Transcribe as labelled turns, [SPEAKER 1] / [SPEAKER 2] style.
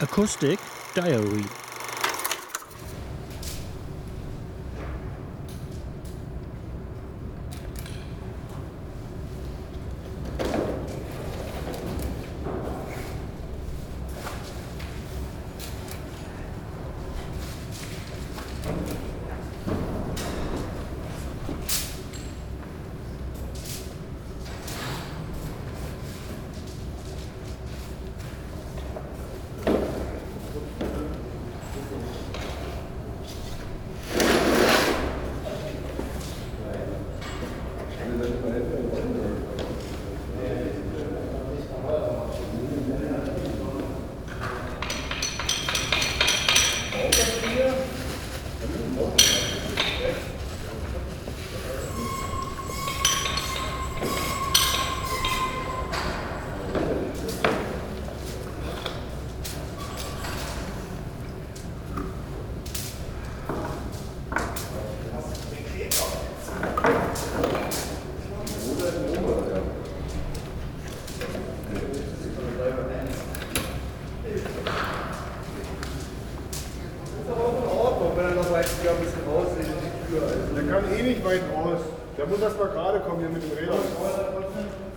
[SPEAKER 1] Acoustic Diary
[SPEAKER 2] Der kann eh nicht weit raus. Der muss erst mal gerade kommen hier mit dem Rädern.